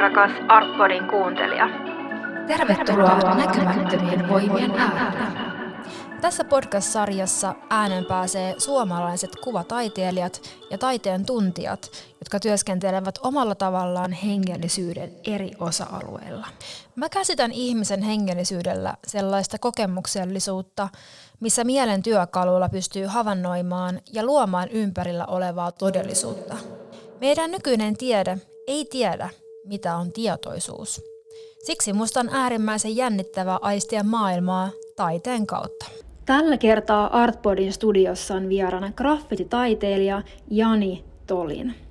Rakas Artpodin kuuntelija. Tervetuloa näkymättömien voimien äärelle. Tässä podcast-sarjassa äänen pääsee suomalaiset kuvataiteilijat ja taiteen tuntijat, jotka työskentelevät omalla tavallaan hengellisyyden eri osa-alueilla. Mä käsitän ihmisen hengellisyydellä sellaista kokemuksellisuutta, missä mielen työkaluilla pystyy havainnoimaan ja luomaan ympärillä olevaa todellisuutta. Meidän nykyinen tiede ei tiedä, mitä on tietoisuus. Siksi musta on äärimmäisen jännittävää aistia maailmaa taiteen kautta. Tällä kertaa Artpodin studiossa on vieraana graffititaiteilija Jani Tolin.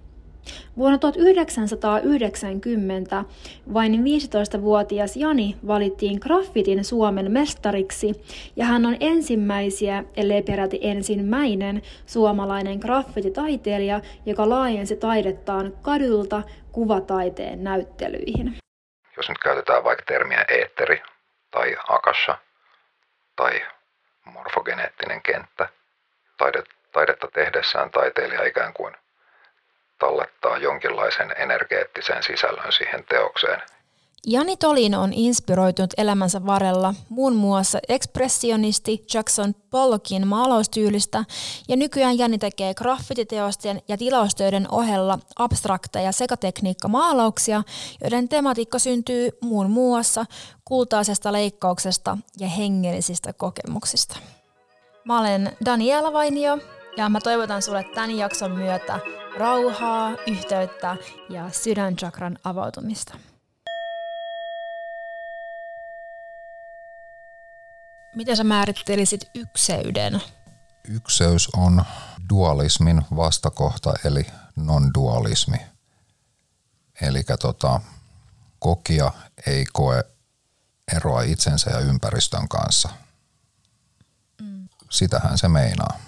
Vuonna 1990 vain 15-vuotias Jani valittiin graffitin Suomen mestariksi ja hän on ensimmäisiä, ellei peräti ensimmäinen, suomalainen graffititaiteilija, joka laajensi taidettaan kadulta kuvataiteen näyttelyihin. Jos nyt käytetään vaikka termiä eetteri tai akasha tai morfogeneettinen kenttä. Taide, taidetta tehdessään taiteilija ikään kuin tallettaa jonkinlaisen energeettisen sisällön siihen teokseen. Jani Tolin on inspiroitunut elämänsä varrella muun muassa ekspressionisti Jackson Pollockin maalaustyylistä ja nykyään Jani tekee graffititeosten ja tilaustöiden ohella abstrakteja sekatekniikka-maalauksia, joiden tematiikka syntyy muun muassa kultaisesta leikkauksesta ja hengellisistä kokemuksista. Mä olen Daniela Vainio ja mä toivotan sulle tämän jakson myötä rauhaa, yhteyttä ja sydänchakran avautumista. Miten sä määrittelisit ykseyden? Ykseys on dualismin vastakohta eli non-dualismi. Eli tota, kokija ei koe eroa itsensä ja ympäristön kanssa. Mm. Sitähän se meinaa,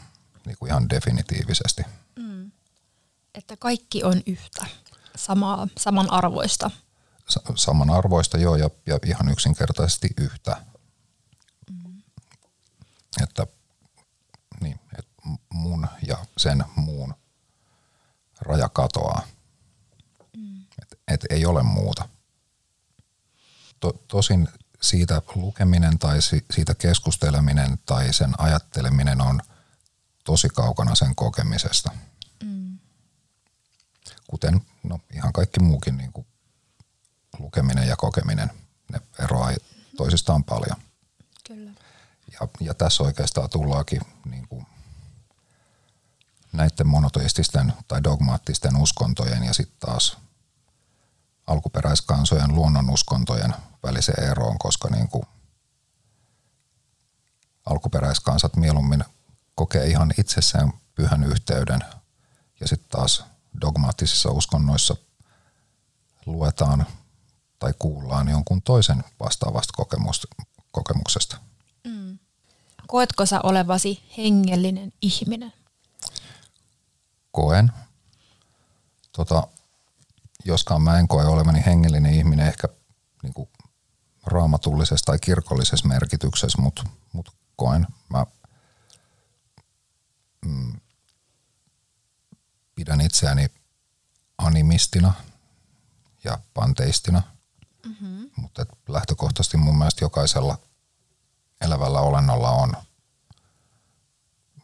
niin kuin ihan definitiivisesti. Mm. Että kaikki on yhtä, samaa, samanarvoista. Sa- samanarvoista, joo, ja, ja ihan yksinkertaisesti yhtä. Mm. Että, niin, että mun ja sen muun raja katoaa. Mm. Että et ei ole muuta. To, tosin siitä lukeminen tai siitä keskusteleminen tai sen ajatteleminen on tosi kaukana sen kokemisesta. Mm. Kuten no, ihan kaikki muukin niin kuin lukeminen ja kokeminen, ne eroaa toisistaan paljon. Kyllä. Ja, ja tässä oikeastaan tullaakin niin kuin näiden monoteististen tai dogmaattisten uskontojen ja sitten taas alkuperäiskansojen luonnonuskontojen väliseen eroon, koska niin kuin alkuperäiskansat mieluummin kokee ihan itsessään pyhän yhteyden ja sitten taas dogmaattisissa uskonnoissa luetaan tai kuullaan jonkun toisen vastaavasta kokemuksesta. Mm. Koetko sä olevasi hengellinen ihminen? Koen. Tota, joskaan mä en koe olevani hengellinen ihminen ehkä niin kuin raamatullisessa tai kirkollisessa merkityksessä, mutta mut koen. Mä mm, pidän itseäni animistina ja panteistina, mm-hmm. mutta lähtökohtaisesti mun mielestä jokaisella elävällä olennolla on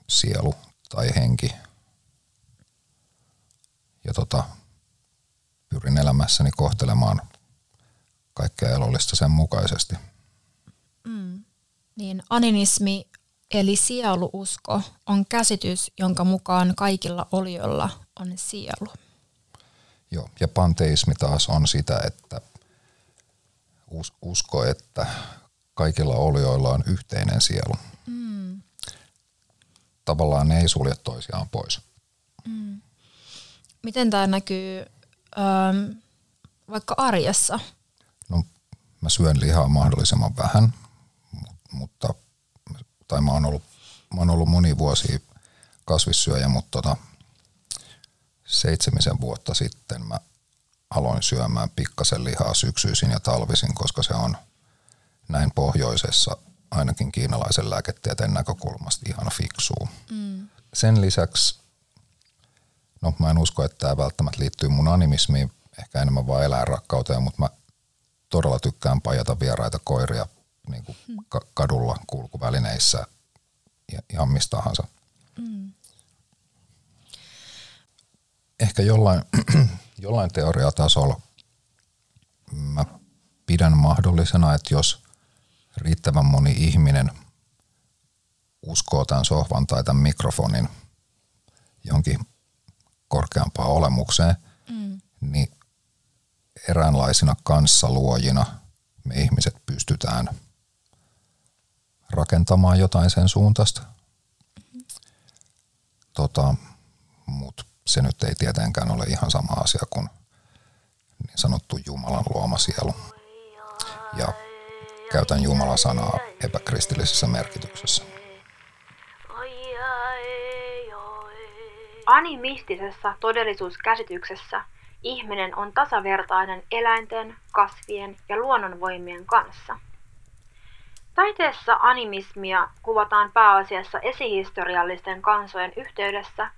sielu tai henki. Ja tota, pyrin elämässäni kohtelemaan kaikkea elollista sen mukaisesti. Mm. Niin animismi eli sieluusko on käsitys, jonka mukaan kaikilla olioilla on sielu. Joo, ja panteismi taas on sitä, että usko, että kaikilla olioilla on yhteinen sielu. Mm. Tavallaan ne ei sulje toisiaan pois. Mm. Miten tämä näkyy ähm, vaikka arjessa? No, mä syön lihaa mahdollisimman vähän, mutta, tai mä oon ollut, mä oon ollut moni vuosi kasvissyöjä, mutta tota, seitsemisen vuotta sitten mä aloin syömään pikkasen lihaa syksyisin ja talvisin, koska se on näin pohjoisessa ainakin kiinalaisen lääketieteen näkökulmasta ihan fiksuu. Mm. Sen lisäksi, no mä en usko, että tämä välttämättä liittyy mun animismiin, ehkä enemmän vaan eläinrakkauteen, mutta mä todella tykkään pajata vieraita koiria niin kuin ka- kadulla, kulkuvälineissä ja ihan mistä tahansa. Mm. Ehkä jollain, jollain teoriatasolla mä pidän mahdollisena, että jos riittävän moni ihminen uskoo tämän sohvan tai tämän mikrofonin jonkin korkeampaan olemukseen, mm. niin eräänlaisina kanssaluojina me ihmiset pystytään rakentamaan jotain sen suuntaista. Tota, Mutta se nyt ei tietenkään ole ihan sama asia kuin niin sanottu Jumalan luoma sielu. Ja käytän Jumalan sanaa epäkristillisessä merkityksessä. Animistisessa todellisuuskäsityksessä ihminen on tasavertainen eläinten, kasvien ja luonnonvoimien kanssa. Taiteessa animismia kuvataan pääasiassa esihistoriallisten kansojen yhteydessä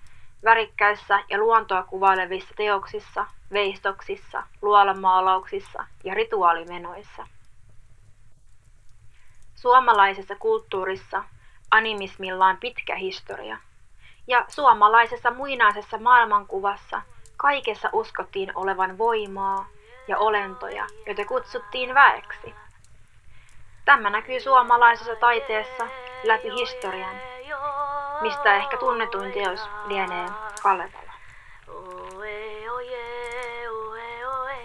värikkäissä ja luontoa kuvailevissa teoksissa, veistoksissa, luolamaalauksissa ja rituaalimenoissa. Suomalaisessa kulttuurissa animismilla on pitkä historia, ja suomalaisessa muinaisessa maailmankuvassa kaikessa uskottiin olevan voimaa ja olentoja, joita kutsuttiin väeksi. Tämä näkyy suomalaisessa taiteessa läpi historian, mistä ehkä tunnetuin teos lienee Kalevala.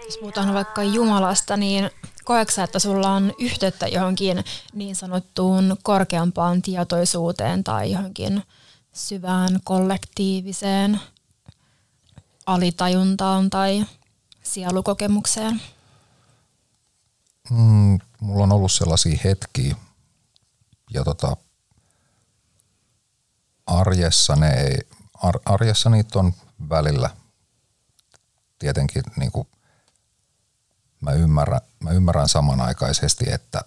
Jos puhutaan vaikka Jumalasta, niin koetko että sulla on yhteyttä johonkin niin sanottuun korkeampaan tietoisuuteen tai johonkin syvään kollektiiviseen alitajuntaan tai sielukokemukseen? Mm, mulla on ollut sellaisia hetkiä ja tota, arjessa, ne ei, ar, arjessa niitä on välillä tietenkin niin kuin mä ymmärrän, mä ymmärrän samanaikaisesti, että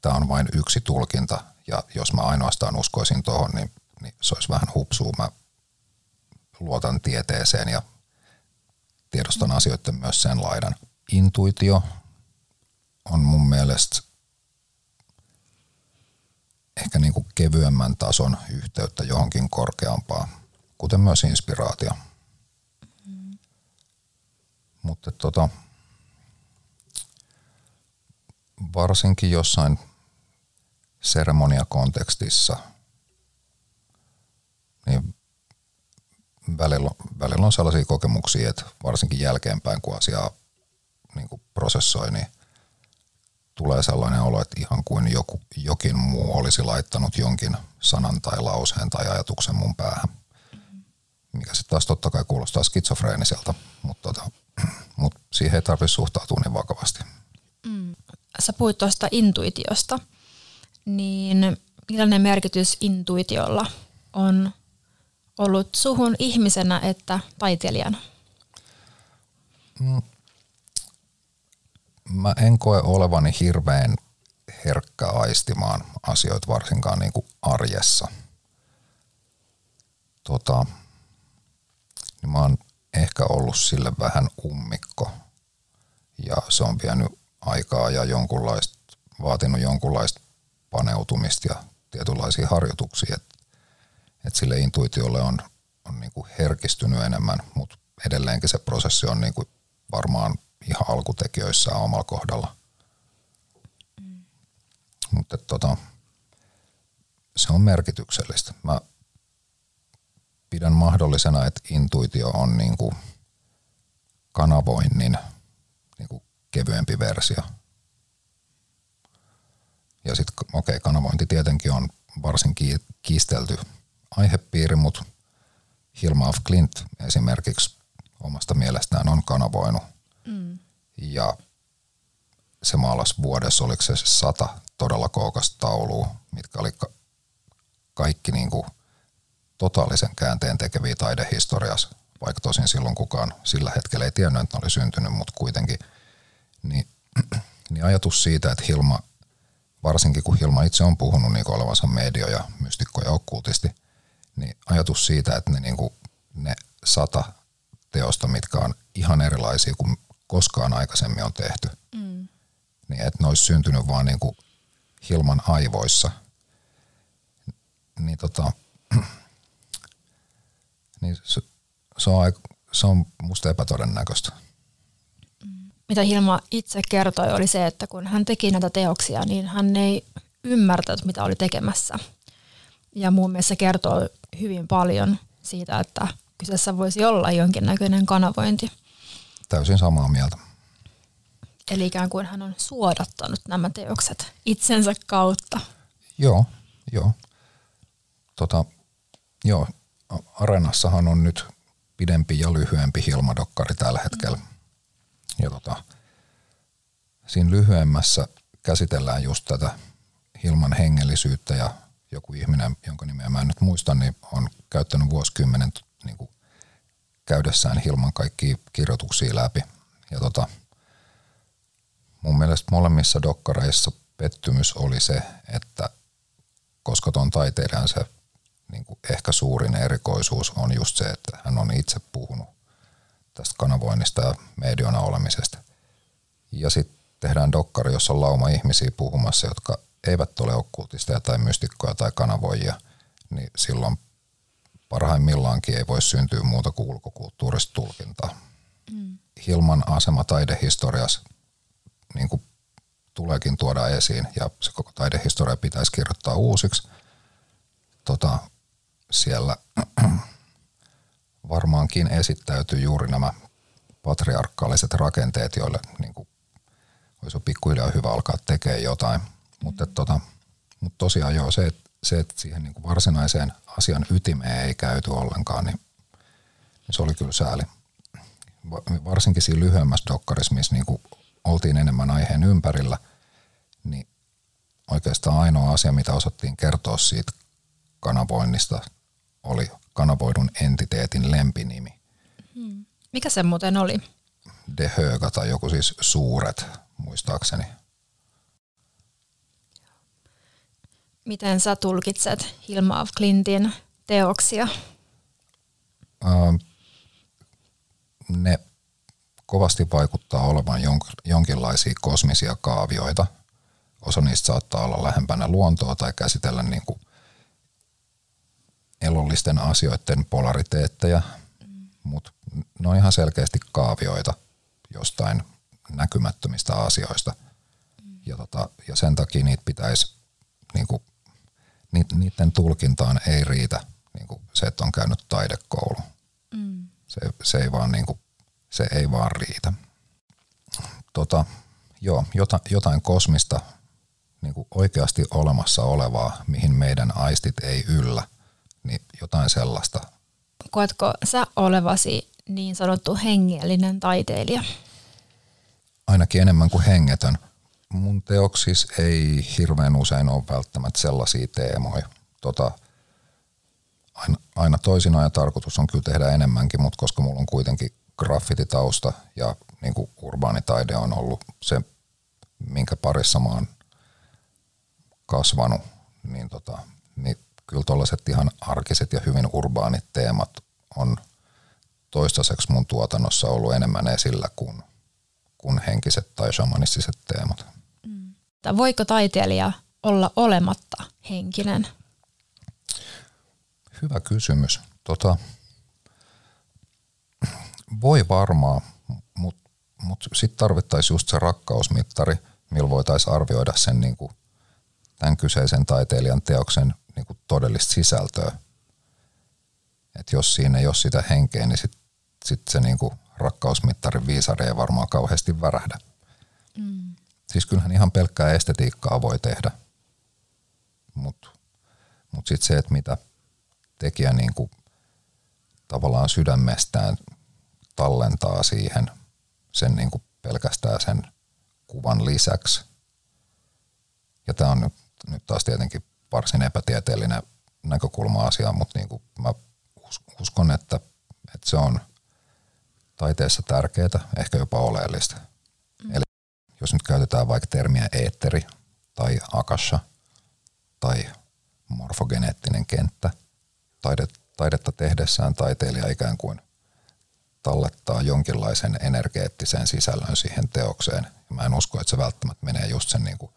tämä on vain yksi tulkinta ja jos mä ainoastaan uskoisin tuohon, niin, niin se olisi vähän hupsua. Mä luotan tieteeseen ja tiedostan asioiden myös sen laidan. Intuitio on mun mielestä ehkä niin kuin kevyemmän tason yhteyttä johonkin korkeampaan, kuten myös inspiraatio. Mm. Mutta tota, varsinkin jossain seremoniakontekstissa, niin välillä, välillä on sellaisia kokemuksia, että varsinkin jälkeenpäin kun asiaa niin kuin prosessoi, niin tulee sellainen olo, että ihan kuin joku, jokin muu olisi laittanut jonkin sanan tai lauseen tai ajatuksen mun päähän. Mikä sitten taas totta kai kuulostaa skitsofreeniselta, mutta, tota, mutta siihen ei tarvitse suhtautua niin vakavasti. Mm. Sä puhuit tuosta intuitiosta, niin millainen merkitys intuitiolla on ollut suhun ihmisenä että taiteilijana? Mm. Mä en koe olevani hirveän herkkä aistimaan asioita varsinkaan niin kuin arjessa. Tota, niin mä oon ehkä ollut sille vähän ummikko ja se on vienyt aikaa ja jonkunlaista, vaatinut jonkunlaista paneutumista ja tietynlaisia harjoituksia, että et sille intuitiolle on, on niin kuin herkistynyt enemmän, mutta edelleenkin se prosessi on niin kuin varmaan ihan alkutekijöissä omalla kohdalla. Mm. Mutta tota, se on merkityksellistä. Mä pidän mahdollisena, että intuitio on niin kuin kanavoinnin niin kuin kevyempi versio. Ja sitten, okei, okay, kanavointi tietenkin on varsin kiistelty aihepiiri, mutta Hilma of Clint esimerkiksi omasta mielestään on kanavoinut. Mm. Ja se maalasi vuodessa, oliko se sata todella kookasta taulua, mitkä oli ka- kaikki niin kuin totaalisen käänteen tekeviä taidehistoriassa, vaikka tosin silloin kukaan sillä hetkellä ei tiennyt, että ne oli syntynyt, mutta kuitenkin – niin, niin ajatus siitä, että Hilma, varsinkin kun Hilma itse on puhunut niin olevansa media ja mystikko ja okkultisti, niin ajatus siitä, että ne, niin kuin, ne sata teosta, mitkä on ihan erilaisia kuin koskaan aikaisemmin on tehty. Mm. Niin että ne olisi syntynyt vaan niin kuin Hilman aivoissa. Niin tota, niin se, se, on, se on musta epätodennäköistä. Mitä Hilma itse kertoi oli se, että kun hän teki näitä teoksia, niin hän ei ymmärtänyt, mitä oli tekemässä. Ja mun mielestä kertoo hyvin paljon siitä, että kyseessä voisi olla jonkinnäköinen kanavointi. Täysin samaa mieltä. Eli ikään kuin hän on suodattanut nämä teokset itsensä kautta. Joo, joo. Tota, joo, Areenassahan on nyt pidempi ja lyhyempi Hilmadokkari tällä hetkellä. Ja tota, siinä lyhyemmässä käsitellään just tätä Hilman hengellisyyttä ja joku ihminen, jonka nimeä mä en nyt muista, niin on käyttänyt vuosikymmenen niin kuin käydessään Hilman kaikki kirjoituksia läpi. Ja tota, mun mielestä molemmissa dokkareissa pettymys oli se, että koska tuon taiteilijan se niin kuin ehkä suurin erikoisuus on just se, että hän on itse puhunut tästä kanavoinnista ja mediona olemisesta. Ja sitten tehdään dokkari, jossa on lauma ihmisiä puhumassa, jotka eivät ole okkultisteja tai mystikkoja tai kanavoijia, niin silloin parhaimmillaankin ei voi syntyä muuta kuin ulkokulttuurista tulkintaa. Mm. Hilman asema taidehistoriassa niin kuin tuleekin tuoda esiin ja se koko taidehistoria pitäisi kirjoittaa uusiksi. Tota, siellä varmaankin esittäytyy juuri nämä patriarkaaliset rakenteet, joille niin kuin, olisi pikkuhiljaa hyvä alkaa tekemään jotain. Mutta tota, mut tosiaan joo, se, että se, että siihen niin kuin varsinaiseen asian ytimeen ei käyty ollenkaan, niin, niin se oli kyllä sääli. Varsinkin siinä lyhyemmässä dokkarissa, missä niin kuin oltiin enemmän aiheen ympärillä, niin oikeastaan ainoa asia, mitä osattiin kertoa siitä kanavoinnista, oli kanavoidun entiteetin lempinimi. Hmm. Mikä se muuten oli? De Höga tai joku siis suuret, muistaakseni. Miten sä tulkitset Hilma of Clintin teoksia? Ähm, ne kovasti vaikuttaa olevan jonkinlaisia kosmisia kaavioita. Osa niistä saattaa olla lähempänä luontoa tai käsitellä niin kuin elollisten asioiden polariteetteja, mm. mutta ne on ihan selkeästi kaavioita jostain näkymättömistä asioista. Mm. Ja, tota, ja sen takia niitä pitäisi, niin kuin, niiden tulkintaan ei riitä niin kuin se, että on käynyt taidekoulu. Mm. Se, se, ei vaan, niin kuin, se ei vaan riitä. Tota, joo, jotain, jotain kosmista niin kuin oikeasti olemassa olevaa, mihin meidän aistit ei yllä – niin jotain sellaista. Koetko sä olevasi niin sanottu hengellinen taiteilija? Ainakin enemmän kuin hengetön. Mun teoksis ei hirveän usein ole välttämättä sellaisia teemoja. Tota, aina, aina toisinaan ja tarkoitus on kyllä tehdä enemmänkin, mutta koska mulla on kuitenkin graffititausta ja niin kuin urbaanitaide on ollut se, minkä parissa mä oon kasvanut, niin, tota, niin kyllä tuollaiset ihan arkiset ja hyvin urbaanit teemat on toistaiseksi mun tuotannossa ollut enemmän esillä kuin, kuin henkiset tai shamanistiset teemat. Mm. Voiko taiteilija olla olematta henkinen? Hyvä kysymys. Tota, voi varmaan, mutta mut sitten tarvittaisiin just se rakkausmittari, millä voitaisiin arvioida sen niin kuin tämän kyseisen taiteilijan teoksen niin kuin todellista sisältöä. Et jos siinä ei ole sitä henkeä, niin sitten sit se niin kuin rakkausmittarin viisari ei varmaan kauheasti värähdä. Mm. Siis kyllähän ihan pelkkää estetiikkaa voi tehdä, mutta mut sitten se, että mitä tekijä niin kuin tavallaan sydämestään tallentaa siihen sen niin kuin pelkästään sen kuvan lisäksi. Ja tämä on nyt, nyt taas tietenkin varsin epätieteellinen näkökulma asiaan, mutta niin kuin mä uskon, että, että se on taiteessa tärkeää, ehkä jopa oleellista. Jos nyt käytetään vaikka termiä eetteri tai akasha tai morfogeneettinen kenttä, taide, taidetta tehdessään taiteilija ikään kuin tallettaa jonkinlaisen energeettisen sisällön siihen teokseen. Ja mä en usko, että se välttämättä menee just sen niin kuin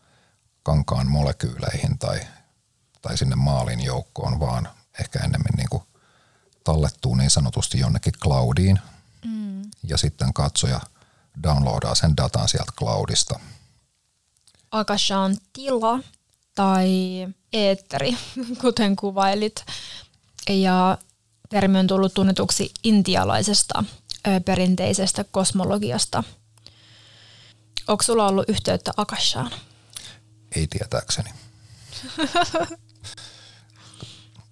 kankaan molekyyleihin tai, tai sinne maalin joukkoon, vaan ehkä enemmän niin kuin tallettuu niin sanotusti jonnekin cloudiin mm. ja sitten katsoja downloadaa sen datan sieltä cloudista. Akashan tila tai eetteri, kuten kuvailit. Ja termi on tullut tunnetuksi intialaisesta perinteisestä kosmologiasta. Onko sulla ollut yhteyttä Akashaan? Ei tietääkseni.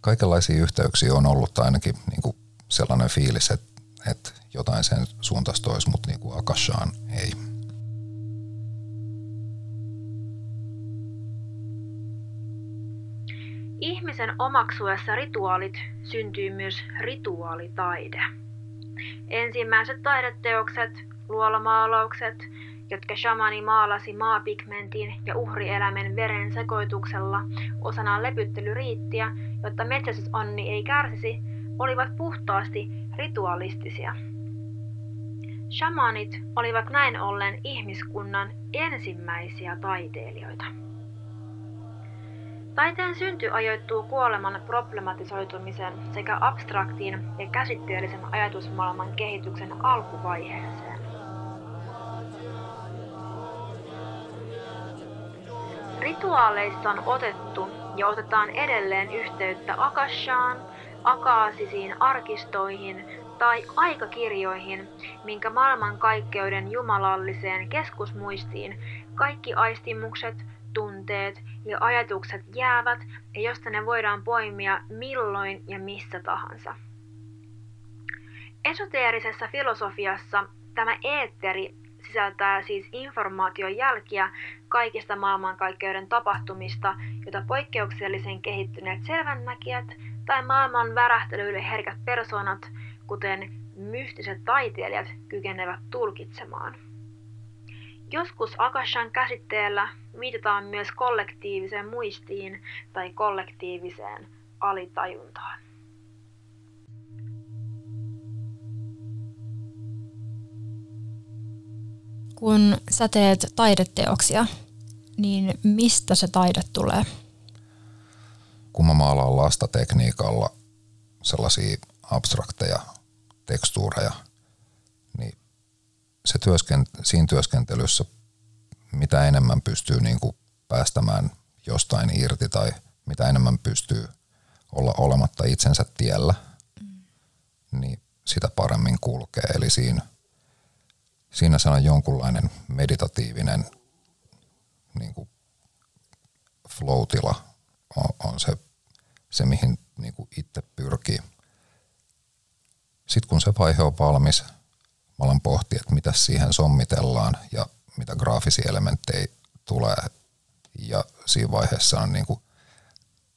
Kaikenlaisia yhteyksiä on ollut tai ainakin niin kuin sellainen fiilis, että, että jotain sen suuntaista olisi, mutta niin kuin Akashaan ei. Ihmisen omaksuessa rituaalit syntyy myös rituaalitaide. Ensimmäiset taideteokset, luolamaalaukset, jotka shamani maalasi maapigmentin ja uhrieläimen veren sekoituksella osana lepyttelyriittiä, jotta metsästysonni ei kärsisi, olivat puhtaasti ritualistisia. Shamanit olivat näin ollen ihmiskunnan ensimmäisiä taiteilijoita. Taiteen synty ajoittuu kuoleman problematisoitumisen sekä abstraktiin ja käsitteellisen ajatusmaailman kehityksen alkuvaiheeseen. Rituaaleissa on otettu ja otetaan edelleen yhteyttä Akashaan, akaasisiin arkistoihin tai aikakirjoihin, minkä maailmankaikkeuden jumalalliseen keskusmuistiin kaikki aistimukset, tunteet ja ajatukset jäävät ja josta ne voidaan poimia milloin ja missä tahansa. Esoteerisessa filosofiassa tämä eetteri sisältää siis informaation jälkiä kaikista maailmankaikkeuden tapahtumista, joita poikkeuksellisen kehittyneet selvännäkijät tai maailman värähtelyille herkät persoonat, kuten mystiset taiteilijat, kykenevät tulkitsemaan. Joskus Akashan käsitteellä viitataan myös kollektiiviseen muistiin tai kollektiiviseen alitajuntaan. Kun sä teet taideteoksia, niin mistä se taide tulee? Kun mä maalaan lastatekniikalla sellaisia abstrakteja tekstuureja, niin se työsken, siinä työskentelyssä mitä enemmän pystyy niin kuin päästämään jostain irti tai mitä enemmän pystyy olla olematta itsensä tiellä, mm. niin sitä paremmin kulkee. Eli siinä, siinä on jonkunlainen meditatiivinen niin kuin flow-tila on, on se, se, mihin niin kuin itse pyrkii. Sitten kun se vaihe on valmis, mä alan pohtia, että mitä siihen sommitellaan ja mitä graafisia elementtejä tulee. Ja siinä vaiheessa on niin kuin,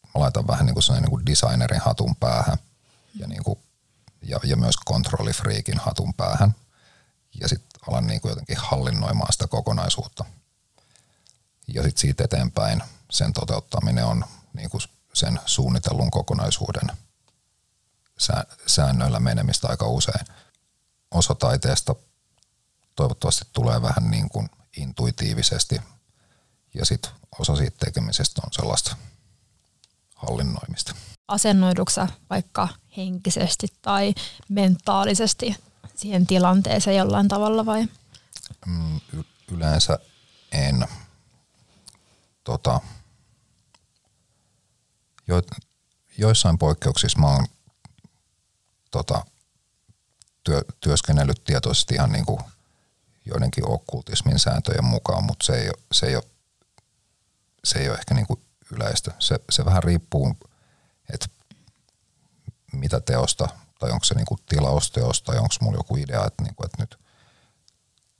mä laitan vähän niin kuin, niin kuin designerin hatun päähän ja, niin kuin, ja, ja myös kontrollifriikin hatun päähän. Ja sitten alan niin kuin jotenkin hallinnoimaan sitä kokonaisuutta. Ja sitten siitä eteenpäin sen toteuttaminen on niin kuin sen suunnitellun kokonaisuuden säännöillä menemistä aika usein. Osa taiteesta toivottavasti tulee vähän niin kuin intuitiivisesti ja sitten osa siitä tekemisestä on sellaista hallinnoimista. Asennoiduksa vaikka henkisesti tai mentaalisesti siihen tilanteeseen jollain tavalla vai? Mm, y- yleensä en. Tota, jo, joissain poikkeuksissa mä oon tota, työ, työskennellyt tietoisesti ihan niin kuin joidenkin okkultismin sääntöjen mukaan, mutta se ei ole, se ei ole, se ei ole ehkä niin kuin yleistä. Se, se vähän riippuu, että mitä teosta, tai onko se niin kuin tilausteosta, tai onko mulla joku idea, että, niin kuin, että nyt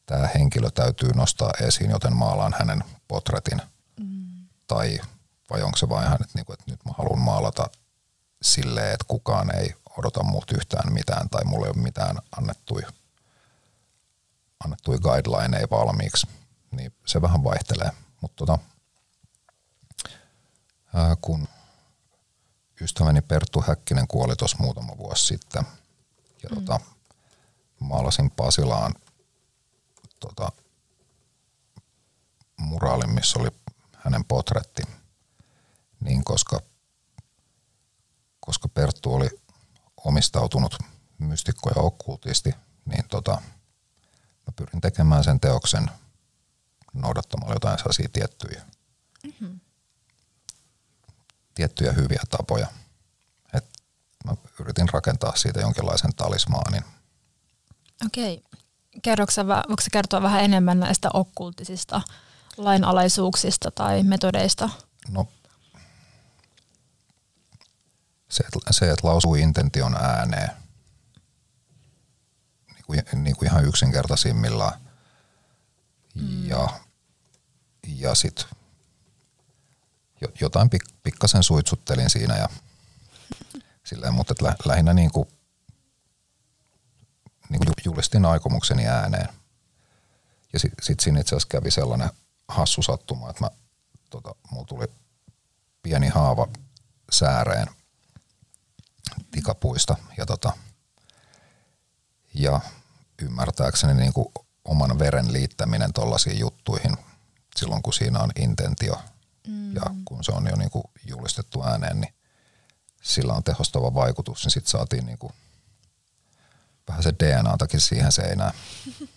tämä henkilö täytyy nostaa esiin, joten maalaan hänen potretin. Mm. Tai vai onko se vain ihan, että, niin kuin, että nyt mä haluan maalata silleen, että kukaan ei odota muut yhtään mitään, tai mulla ei ole mitään annettuja annettuja guidelineja valmiiksi, niin se vähän vaihtelee. Mutta tota, kun ystäväni Perttu Häkkinen kuoli tuossa muutama vuosi sitten, ja mm. tota, maalasin Pasilaan tota, muraalin, missä oli hänen potretti, niin koska, koska Perttu oli omistautunut mystikko ja okkultisti, niin tota, mä pyrin tekemään sen teoksen noudattamalla jotain sellaisia tiettyjä, mm-hmm. tiettyjä hyviä tapoja. Et mä yritin rakentaa siitä jonkinlaisen talismaanin. Okei. Kerroksä, voiko kertoa vähän enemmän näistä okkultisista lainalaisuuksista tai metodeista? No, se, että, se, että lausuu intention ääneen, niin kuin, niin kuin ihan yksinkertaisimmillaan. Mm. Ja, ja sitten jotain pik, pikkasen suitsuttelin siinä ja silleen, mutta lä, lähinnä niin kuin, niin kuin julistin aikomukseni ääneen. Ja sitten sit siinä itse asiassa kävi sellainen hassu sattuma, että mä, tota, mulla tuli pieni haava sääreen tikapuista ja, tota, ja ymmärtääkseni niin kuin oman veren liittäminen tuollaisiin juttuihin silloin, kun siinä on intentio mm. ja kun se on jo niin kuin julistettu ääneen, niin sillä on tehostava vaikutus, niin sitten saatiin niin kuin vähän se DNAtakin siihen seinään.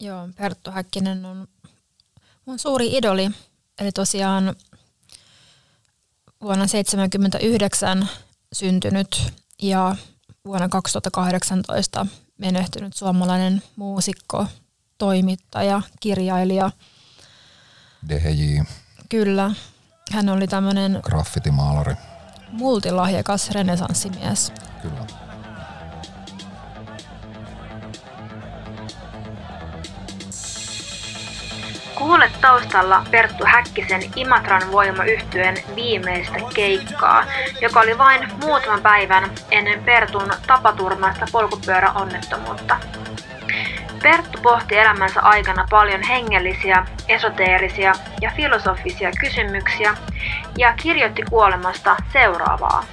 Joo, Perttu Häkkinen on mun suuri idoli. Eli tosiaan vuonna 1979 syntynyt ja vuonna 2018 menehtynyt suomalainen muusikko, toimittaja, kirjailija. DJ. Kyllä. Hän oli tämmöinen graffitimaalari. Multilahjakas renesanssimies. Kyllä. Kuulet taustalla Perttu Häkkisen Imatran voima yhtyen viimeistä keikkaa, joka oli vain muutaman päivän ennen Pertun tapaturmaista polkupyöräonnettomuutta. Perttu pohti elämänsä aikana paljon hengellisiä, esoteerisia ja filosofisia kysymyksiä ja kirjoitti kuolemasta seuraavaa.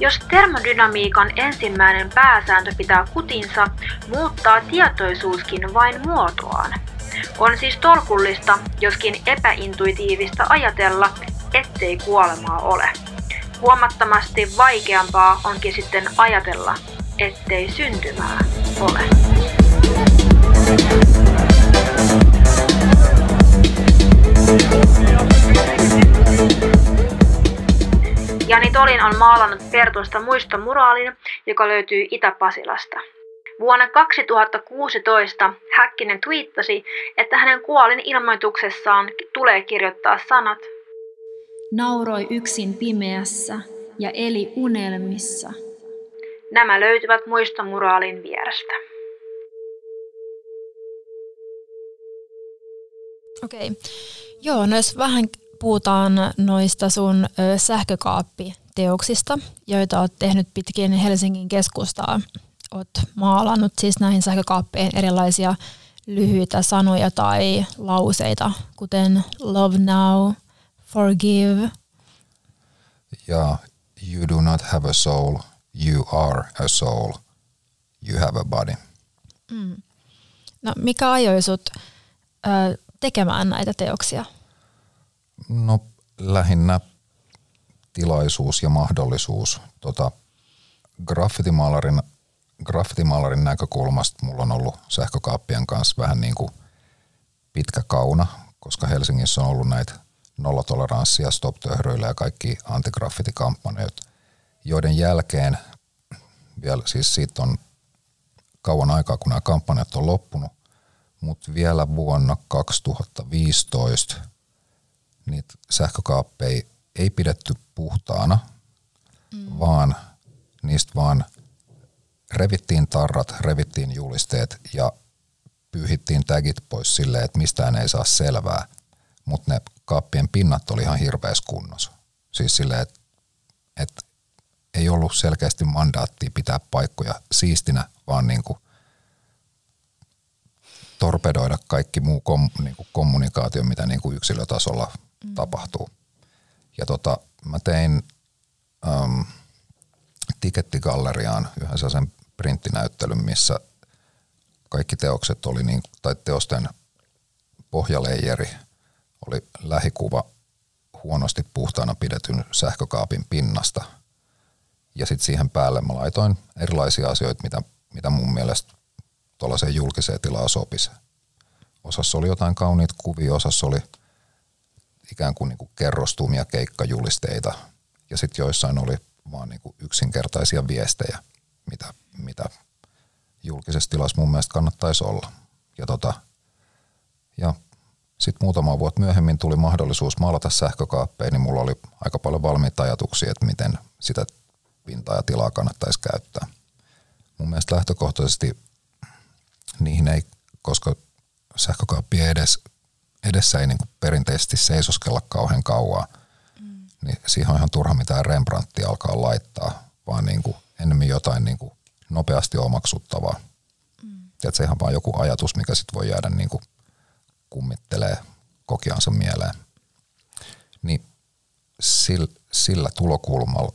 Jos termodynamiikan ensimmäinen pääsääntö pitää kutinsa, muuttaa tietoisuuskin vain muotoaan. On siis tolkullista, joskin epäintuitiivista ajatella, ettei kuolemaa ole. Huomattomasti vaikeampaa onkin sitten ajatella, ettei syntymää ole. Jani Tolin on maalannut Pertusta muistomuraalin, joka löytyy Itä-Pasilasta. Vuonna 2016 Häkkinen twiittasi, että hänen kuolin ilmoituksessaan tulee kirjoittaa sanat Nauroi yksin pimeässä ja eli unelmissa. Nämä löytyvät muistomuraalin vierestä. Okei. Okay. Joo, no jos vähän puhutaan noista sun sähkökaappiteoksista, joita olet tehnyt pitkin Helsingin keskustaa oot maalannut siis näihin sähkökaappeihin erilaisia lyhyitä sanoja tai lauseita, kuten love now, forgive. Ja you do not have a soul, you are a soul, you have a body. Mm. No mikä ajoi sut ö, tekemään näitä teoksia? No lähinnä tilaisuus ja mahdollisuus. Tota, graffitimaalarin graffitimaalarin näkökulmasta mulla on ollut sähkökaappien kanssa vähän niin kuin pitkä kauna, koska Helsingissä on ollut näitä nollatoleranssia, stop ja kaikki antigraffitikampanjat, joiden jälkeen vielä siis siitä on kauan aikaa, kun nämä kampanjat on loppunut, mutta vielä vuonna 2015 niitä sähkökaappeja ei pidetty puhtaana, mm. vaan niistä vaan – revittiin tarrat, revittiin julisteet ja pyyhittiin tagit pois silleen, että mistään ei saa selvää, mutta ne kaappien pinnat oli ihan hirveässä kunnossa. Siis silleen, että, että ei ollut selkeästi mandaattia pitää paikkoja siistinä, vaan niin kuin torpedoida kaikki muu kom, niin kuin kommunikaatio, mitä niin kuin yksilötasolla mm. tapahtuu. Ja tota, mä tein äm, tikettigalleriaan yhden sellaisen printtinäyttelyn, missä kaikki teokset oli, niin, tai teosten pohjaleijeri oli lähikuva huonosti puhtaana pidetyn sähkökaapin pinnasta. Ja sitten siihen päälle mä laitoin erilaisia asioita, mitä, mitä mun mielestä tuollaiseen julkiseen tilaan sopisi. Osassa oli jotain kauniita kuvia, osassa oli ikään kuin, niin kuin kerrostumia keikkajulisteita ja sitten joissain oli vaan niin kuin yksinkertaisia viestejä, mitä, mitä julkisessa tilassa mun mielestä kannattaisi olla. Ja, tota, ja sitten muutama vuotta myöhemmin tuli mahdollisuus maalata sähkökaappeja, niin mulla oli aika paljon valmiita ajatuksia, että miten sitä pintaa ja tilaa kannattaisi käyttää. Mun mielestä lähtökohtaisesti niihin ei, koska sähkökaappien edes, edessä ei niin perinteisesti seisoskella kauhean kauan, mm. niin siihen on ihan turha mitään Rembrandtia alkaa laittaa, vaan niin kuin enemmän jotain niin kuin nopeasti omaksuttavaa. Mm. se ihan vaan joku ajatus, mikä sitten voi jäädä niin kuin kummittelee kokiansa mieleen. Niin sillä, sillä tulokulmalla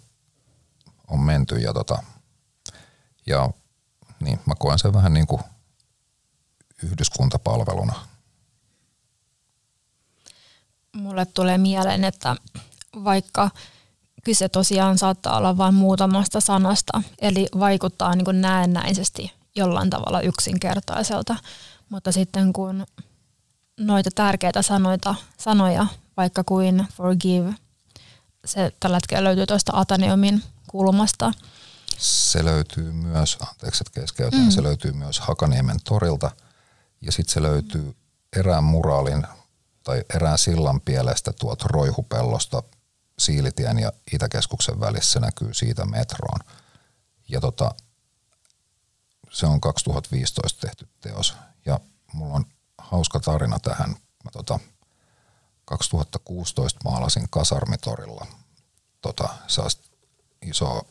on menty ja, tota, ja niin mä koen sen vähän niin kuin yhdyskuntapalveluna. Mulle tulee mieleen, että vaikka kyse tosiaan saattaa olla vain muutamasta sanasta, eli vaikuttaa niin kuin näennäisesti jollain tavalla yksinkertaiselta, mutta sitten kun noita tärkeitä sanoita, sanoja, vaikka kuin forgive, se tällä hetkellä löytyy tuosta Ataneumin kulmasta. Se löytyy myös, anteeksi että keskeytän, mm. se löytyy myös Hakaniemen torilta ja sitten se löytyy erään muraalin tai erään sillan pielestä tuot roihupellosta Siilitien ja Itäkeskuksen välissä näkyy siitä metroon. Ja tota, se on 2015 tehty teos. Ja mulla on hauska tarina tähän. Mä tota, 2016 maalasin Kasarmitorilla tota, isoa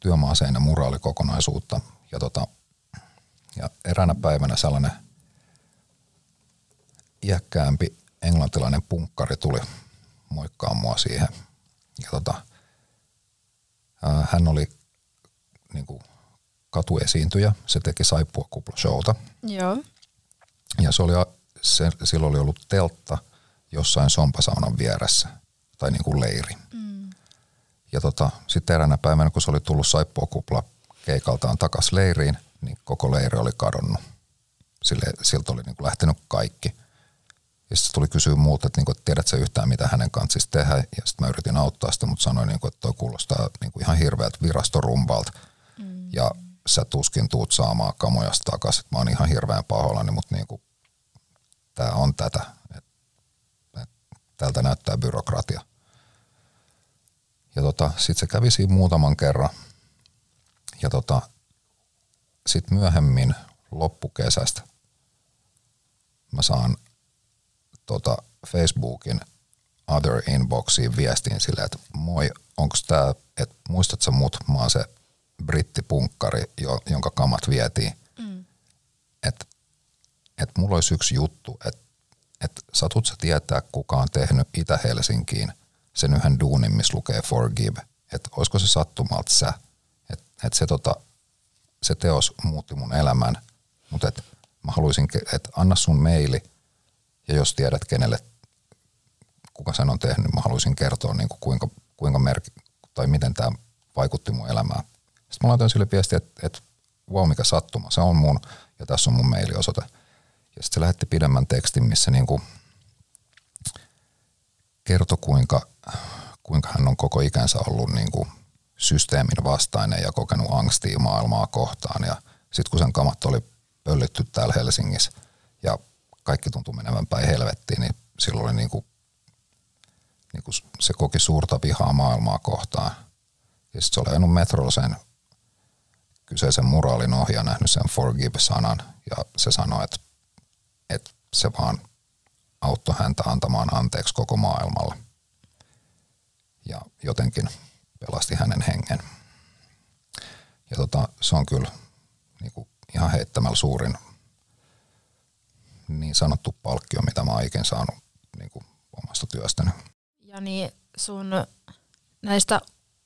työmaaseinä muraalikokonaisuutta. Ja, tota, ja eräänä päivänä sellainen iäkkäämpi englantilainen punkkari tuli moikkaa mua siihen. Ja tota, hän oli niin kuin, katuesiintyjä, se teki saippua kupla showta. Joo. Ja se oli, se, silloin oli ollut teltta jossain sompasaunan vieressä, tai niin kuin leiri. Mm. Ja tota, sitten eräänä päivänä, kun se oli tullut saippua kupla keikaltaan takas leiriin, niin koko leiri oli kadonnut. Sille, siltä oli niin kuin lähtenyt kaikki – ja sitten tuli kysyä muulta, että, niinku, että tiedätkö yhtään, mitä hänen kanssa siis tehdä. Ja sitten mä yritin auttaa sitä, mutta sanoin, niinku, että toi kuulostaa niinku ihan hirveältä virastorumbalta. Mm. Ja sä tuskin tuut saamaan kamoja takaisin. Mä oon ihan hirveän pahoillani, mutta niinku, tämä on tätä. Et, et, tältä näyttää byrokratia. Ja tota, sitten se kävi siinä muutaman kerran. Ja tota, sitten myöhemmin loppukesästä mä saan tota Facebookin other inboxiin viestiin silleen, että moi, onko tämä, että muistat sä mut, mä oon se brittipunkkari, jo, jonka kamat vietiin. Mm. Että et mulla olisi yksi juttu, että et satut sä tietää, kuka on tehnyt Itä-Helsinkiin sen yhden duunin, missä lukee forgive. Että olisiko se sattumalta sä. Että et se, tota, se teos muutti mun elämän, mutta et mä haluaisin, että anna sun maili – ja jos tiedät, kenelle, kuka sen on tehnyt, mä haluaisin kertoa, niin kuin kuinka, kuinka merki, tai miten tämä vaikutti mun elämään. Sitten mä laitoin sille viestiä, että, että wow, mikä sattuma, se on mun, ja tässä on mun mailiosoite. Ja sitten se lähetti pidemmän tekstin, missä niin kuin kertoi, kuinka, kuinka hän on koko ikänsä ollut niin kuin systeemin vastainen ja kokenut angstia maailmaa kohtaan. Ja sitten kun sen kamat oli pöllitty täällä Helsingissä ja kaikki tuntui menevän päin helvettiin, niin silloin oli niin kuin, niin kuin se koki suurta vihaa maailmaa kohtaan. Ja sitten se oli ajanut metrolla sen kyseisen muraalin ohi ja nähnyt sen forgive-sanan. Ja se sanoi, että, että se vaan auttoi häntä antamaan anteeksi koko maailmalla. Ja jotenkin pelasti hänen hengen. Ja tota, se on kyllä niin kuin ihan heittämällä suurin niin sanottu palkkio, mitä mä oon ikinä saanut niin kuin omasta työstäni. Ja niin sun näistä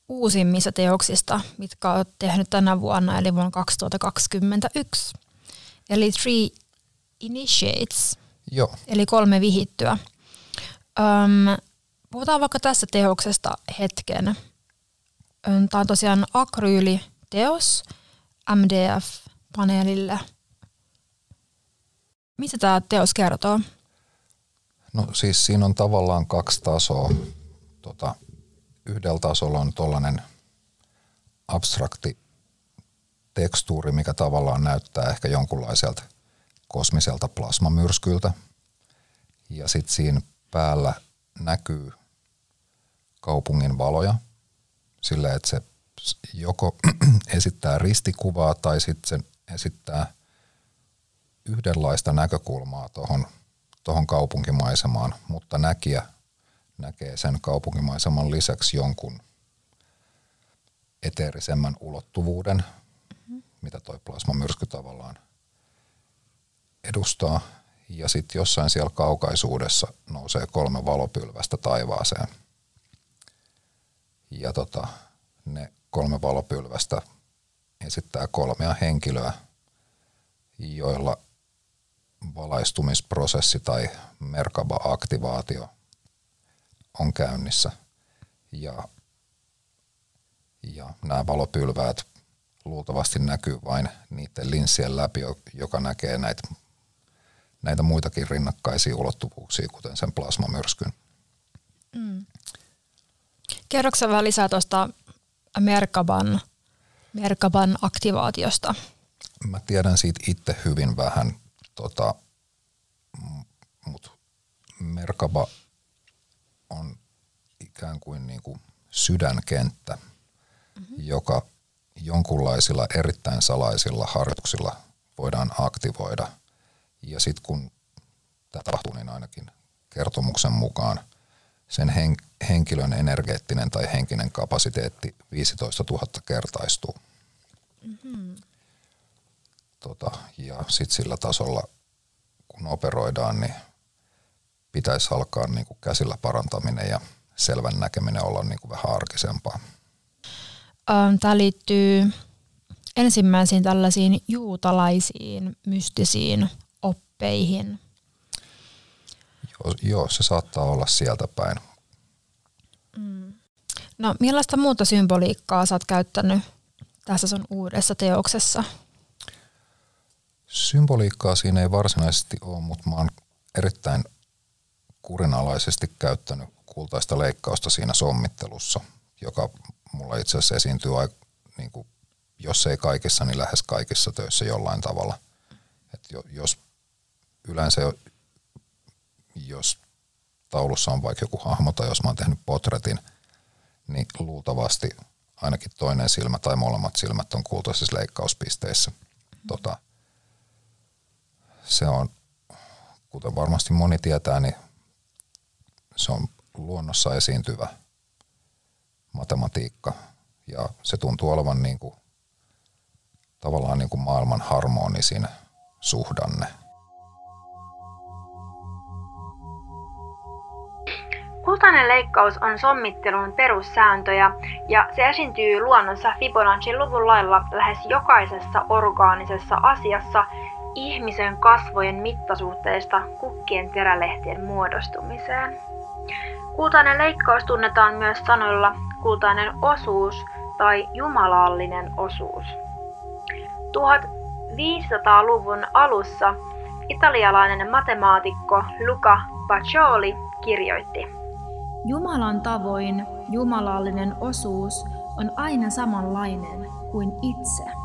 uusimmista teoksista, mitkä olet tehnyt tänä vuonna, eli vuonna 2021. Eli Three Initiates, Joo, eli kolme vihittyä. Öm, puhutaan vaikka tässä teoksesta hetken. Tämä on tosiaan akryyliteos MDF-paneelille. Mitä tämä teos kertoo? no siis siinä on tavallaan kaksi tasoa. Tota, yhdellä tasolla on tuollainen abstrakti tekstuuri, mikä tavallaan näyttää ehkä jonkunlaiselta kosmiselta plasmamyrskyltä. Ja sitten siinä päällä näkyy kaupungin valoja sillä, että se joko esittää ristikuvaa tai sitten se esittää yhdenlaista näkökulmaa tuohon tohon kaupunkimaisemaan, mutta näkijä näkee sen kaupunkimaiseman lisäksi jonkun eteerisemmän ulottuvuuden, mm-hmm. mitä toi plasmamyrsky tavallaan edustaa. Ja sitten jossain siellä kaukaisuudessa nousee kolme valopylvästä taivaaseen. Ja tota, ne kolme valopylvästä esittää kolmea henkilöä, joilla valaistumisprosessi tai Merkaba-aktivaatio on käynnissä. Ja, ja nämä valopylväät luultavasti näkyy vain niiden linssien läpi, joka näkee näitä, näitä muitakin rinnakkaisia ulottuvuuksia, kuten sen plasmamyrskyn. Mm. Kerroksä vähän lisää tuosta Merkaban, Merkaban aktivaatiosta? Mä tiedän siitä itse hyvin vähän, tota, mutta Merkaba on ikään kuin, niin kuin sydänkenttä, mm-hmm. joka jonkunlaisilla erittäin salaisilla harjoituksilla voidaan aktivoida. Ja sitten kun tämä tapahtuu, niin ainakin kertomuksen mukaan sen hen- henkilön energeettinen tai henkinen kapasiteetti 15 000 kertaistuu. Mm-hmm. Tota, ja sitten sillä tasolla, kun operoidaan, niin pitäisi alkaa niin kuin käsillä parantaminen ja selvän näkeminen olla niin kuin vähän arkisempaa. Tämä liittyy ensimmäisiin tällaisiin juutalaisiin mystisiin oppeihin. Joo, joo se saattaa olla sieltä päin. Mm. No millaista muuta symboliikkaa sä oot käyttänyt tässä sun uudessa teoksessa? Symboliikkaa siinä ei varsinaisesti ole, mutta mä oon erittäin kurinalaisesti käyttänyt kultaista leikkausta siinä sommittelussa, joka mulla itse asiassa esiintyy, niin kuin, jos ei kaikissa, niin lähes kaikissa töissä jollain tavalla. Et jos yleensä, jos taulussa on vaikka joku hahmo tai jos mä oon tehnyt potretin, niin luultavasti ainakin toinen silmä tai molemmat silmät on kultaisissa leikkauspisteissä. Tota, se on, kuten varmasti moni tietää, niin se on luonnossa esiintyvä matematiikka ja se tuntuu olevan niin kuin, tavallaan niin kuin maailman harmonisin suhdanne. Kultainen leikkaus on sommittelun perussääntöjä ja se esiintyy luonnossa Fibonacci-luvun lailla lähes jokaisessa orgaanisessa asiassa ihmisen kasvojen mittasuhteista kukkien terälehtien muodostumiseen. Kultainen leikkaus tunnetaan myös sanoilla kultainen osuus tai jumalallinen osuus. 1500-luvun alussa italialainen matemaatikko Luca Pacioli kirjoitti Jumalan tavoin jumalallinen osuus on aina samanlainen kuin itse.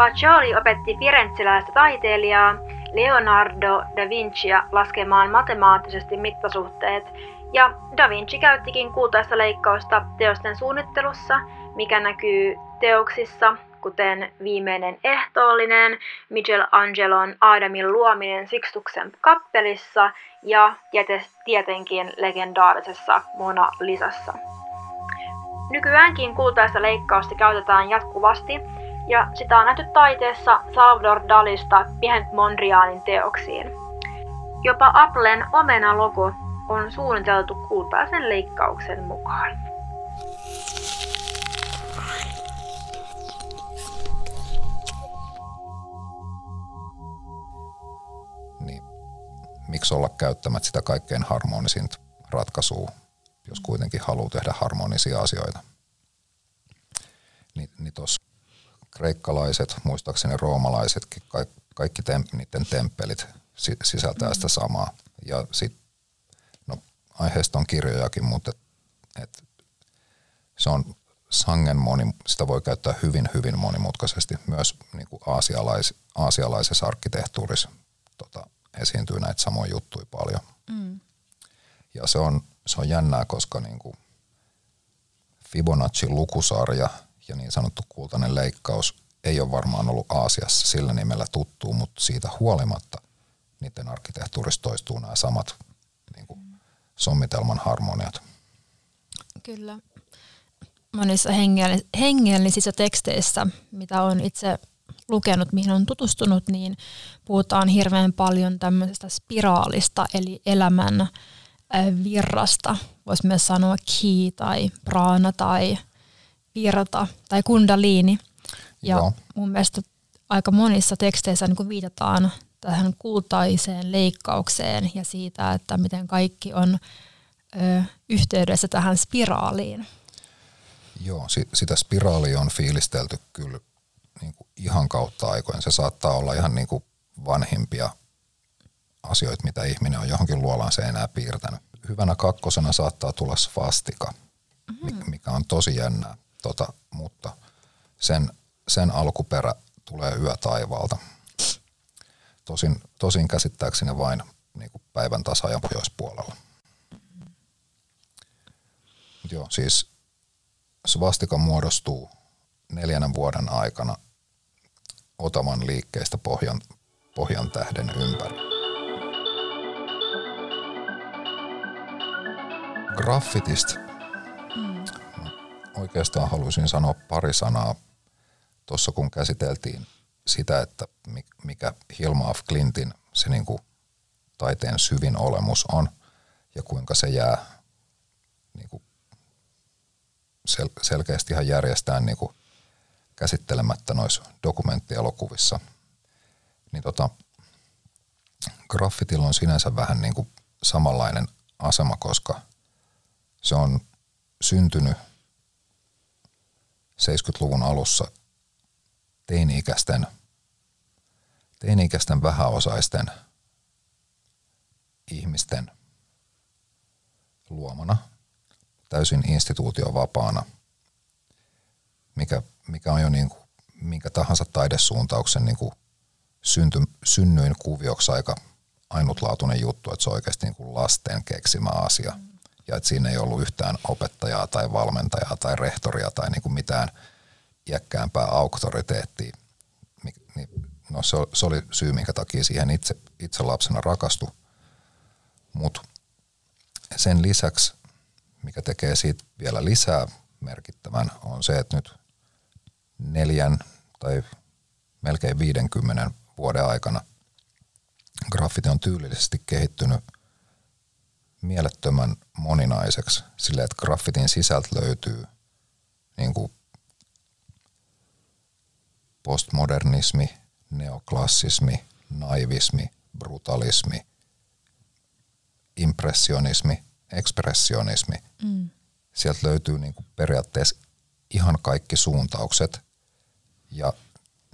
Pacioli opetti firenzeläistä taiteilijaa Leonardo da Vincia laskemaan matemaattisesti mittasuhteet, ja da Vinci käyttikin kultaista leikkausta teosten suunnittelussa, mikä näkyy teoksissa, kuten Viimeinen ehtoollinen, Michelangelon Aadamin luominen Sixtuksen kappelissa ja tietenkin legendaarisessa Mona Lisassa. Nykyäänkin kultaista leikkausta käytetään jatkuvasti ja sitä on nähty taiteessa Salvador Dalista Pihent Mondrialin teoksiin. Jopa Applen omenalogo on suunniteltu kultaisen leikkauksen mukaan. Niin. Miksi olla käyttämättä sitä kaikkein harmonisinta ratkaisua, jos kuitenkin haluaa tehdä harmonisia asioita? Niin, niin tuossa kreikkalaiset, muistaakseni roomalaisetkin, kaikki, kaikki tem, niiden temppelit sisältää sitä samaa. Ja sit, no aiheesta on kirjojakin, mutta et, et, se on sangen moni, sitä voi käyttää hyvin, hyvin monimutkaisesti. Myös niin kuin aasialais, aasialaisessa arkkitehtuurissa tota, esiintyy näitä samoja juttuja paljon. Mm. Ja se on, se on jännää, koska niin kuin Fibonacci lukusarja ja niin sanottu kultainen leikkaus ei ole varmaan ollut Aasiassa sillä nimellä tuttu, mutta siitä huolimatta niiden arkkitehtuurissa toistuu nämä samat niin kuin sommitelman harmoniat. Kyllä. Monissa hengellisissä teksteissä, mitä on itse lukenut, mihin on tutustunut, niin puhutaan hirveän paljon tämmöisestä spiraalista, eli elämän virrasta. Voisi myös sanoa ki tai praana tai virta tai kundaliini. Ja Joo. mun mielestä aika monissa teksteissä niin viitataan tähän kultaiseen leikkaukseen ja siitä, että miten kaikki on ö, yhteydessä tähän spiraaliin. Joo, sitä spiraalia on fiilistelty kyllä niin kuin ihan kautta aikojen. Se saattaa olla ihan niin kuin vanhimpia asioita, mitä ihminen on johonkin luolaan seinää piirtänyt. Hyvänä kakkosena saattaa tulla svastika, mm-hmm. mikä on tosi jännää, tota, mutta sen, sen alkuperä tulee yötaivaalta. Tosin, tosin käsittääkseni vain niin kuin päivän tasaajan pohjoispuolella. Mut joo, siis svastika muodostuu neljännen vuoden aikana Otavan liikkeestä pohjan, pohjan tähden ympäri. Graffitista. Oikeastaan haluaisin sanoa pari sanaa tuossa kun käsiteltiin sitä, että mikä Hilma af Clintin se niin kuin taiteen syvin olemus on ja kuinka se jää niin kuin sel- selkeästi ihan järjestään niin kuin käsittelemättä noissa dokumenttielokuvissa, niin tota, graffitilla on sinänsä vähän niin kuin samanlainen asema, koska se on syntynyt 70-luvun alussa teini-ikäisten, teini-ikäisten vähäosaisten ihmisten luomana, täysin instituutio vapaana, mikä mikä on jo niin kuin minkä tahansa taidesuuntauksen niin kuin synty, synnyin kuvioksi aika ainutlaatuinen juttu, että se on oikeasti niin kuin lasten keksimä asia. Ja että siinä ei ollut yhtään opettajaa tai valmentajaa tai rehtoria tai niin kuin mitään iäkkäämpää auktoriteettia. No se, se oli syy, minkä takia siihen itse, itse lapsena rakastui. Mutta sen lisäksi, mikä tekee siitä vielä lisää merkittävän, on se, että nyt neljän tai melkein 50 vuoden aikana graffiti on tyylillisesti kehittynyt mielettömän moninaiseksi sille, että graffitin sisältö löytyy niin kuin postmodernismi, neoklassismi, naivismi, brutalismi, impressionismi, ekspressionismi. Mm. Sieltä löytyy niin kuin periaatteessa ihan kaikki suuntaukset, ja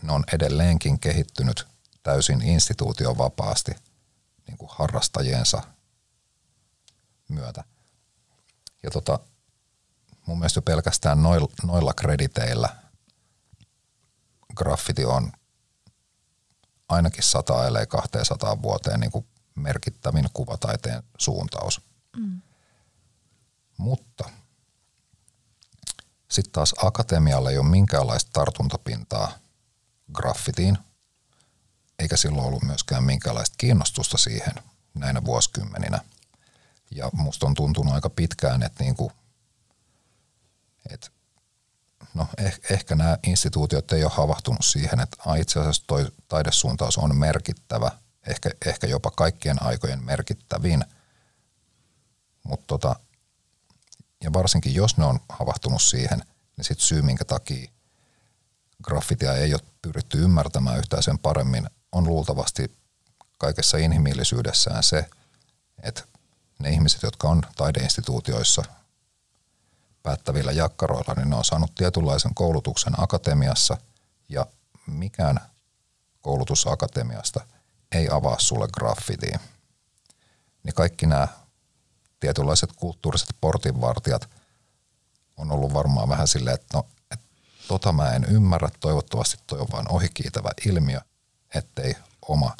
ne on edelleenkin kehittynyt täysin instituution vapaasti niin kuin harrastajiensa myötä. Ja tota, mun mielestä pelkästään noilla, noilla krediteillä graffiti on ainakin 100 ellei 200 vuoteen niin kuin merkittävin kuvataiteen suuntaus. Mm. Mutta sitten taas akatemialle ei ole minkäänlaista tartuntapintaa graffitiin, eikä silloin ollut myöskään minkäänlaista kiinnostusta siihen näinä vuosikymmeninä. Ja musta on tuntunut aika pitkään, että niinku, et, no eh, ehkä nämä instituutiot ei ole havahtunut siihen, että a, itse asiassa toi taidesuuntaus on merkittävä, ehkä, ehkä jopa kaikkien aikojen merkittävin, mutta tota, ja varsinkin jos ne on havahtunut siihen, niin sitten syy, minkä takia graffitia ei ole pyritty ymmärtämään yhtään sen paremmin, on luultavasti kaikessa inhimillisyydessään se, että ne ihmiset, jotka on taideinstituutioissa päättävillä jakkaroilla, niin ne on saanut tietynlaisen koulutuksen akatemiassa ja mikään koulutus akatemiasta ei avaa sulle graffitiin. Niin kaikki nämä tietynlaiset kulttuuriset portinvartijat on ollut varmaan vähän silleen, että no, et, tota mä en ymmärrä, toivottavasti toi on vaan ohikiitävä ilmiö, ettei oma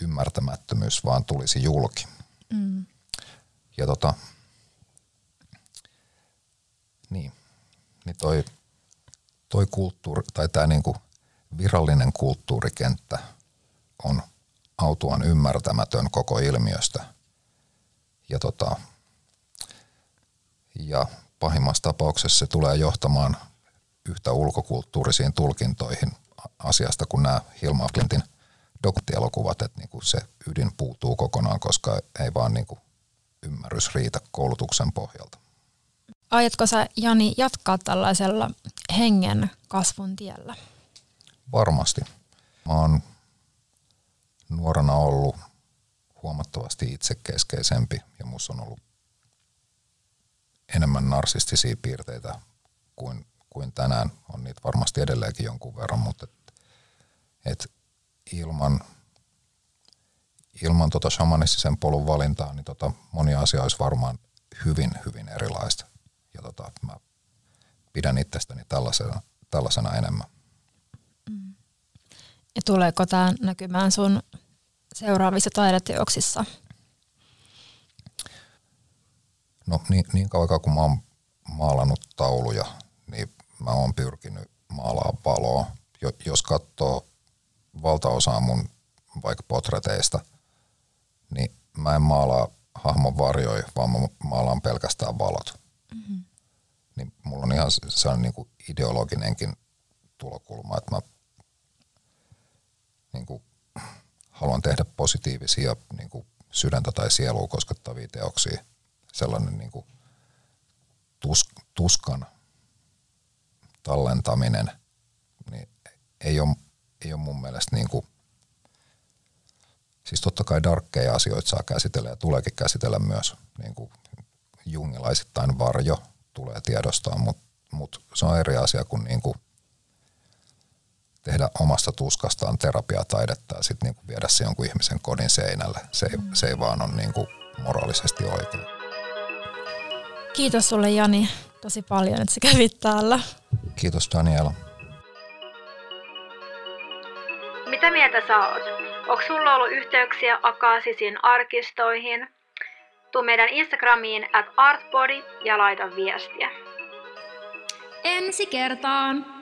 ymmärtämättömyys vaan tulisi julki. Ja tota, niin, niin toi, toi kulttuuri, tai tämä niinku virallinen kulttuurikenttä on autuan ymmärtämätön koko ilmiöstä. Ja, tota, ja pahimmassa tapauksessa se tulee johtamaan yhtä ulkokulttuurisiin tulkintoihin asiasta kuin nämä Hilma Clintin doktielokuvat, että niinku se ydin puutuu kokonaan, koska ei vaan niinku ymmärrys riitä koulutuksen pohjalta. Aiotko sä, Jani, jatkaa tällaisella hengen kasvun tiellä? Varmasti. Mä oon nuorena ollut huomattavasti itsekeskeisempi ja musta on ollut enemmän narsistisia piirteitä kuin, kuin tänään. On niitä varmasti edelleenkin jonkun verran, mutta et, et ilman, ilman tota shamanistisen polun valintaa, niin tota moni asia olisi varmaan hyvin, hyvin erilaista. Ja tota, mä pidän itsestäni tällaisena, tällaisena enemmän. Mm. Ja tuleeko tämä näkymään sun seuraavissa taideteoksissa? No niin, niin kauan kun mä oon maalannut tauluja, niin mä oon pyrkinyt maalaa valoa. Jos katsoo valtaosaa mun vaikka potreteista, niin mä en maalaa hahmon varjoja, vaan mä maalaan pelkästään valot. Mm-hmm. Niin mulla on ihan sellainen niin kuin ideologinenkin tulokulma, että mä niin kuin haluan tehdä positiivisia niin kuin sydäntä tai sielua koskettavia teoksia. Sellainen niin kuin tus, tuskan tallentaminen niin ei ole, ei ole mun mielestä niin kuin, siis totta kai darkkeja asioita saa käsitellä ja tuleekin käsitellä myös niin kuin jungilaisittain varjo tulee tiedostaa, mutta mut se on eri asia kuin, niin kuin tehdä omasta tuskastaan terapiataidetta ja sitten niinku viedä se jonkun ihmisen kodin seinälle. Se ei, se ei vaan ole niinku moraalisesti oikein. Kiitos sulle Jani tosi paljon, että sä kävit täällä. Kiitos Daniela. Mitä mieltä sä oot? Onko sulla ollut yhteyksiä Akasisin arkistoihin? Tuu meidän Instagramiin at artbody ja laita viestiä. Ensi kertaan!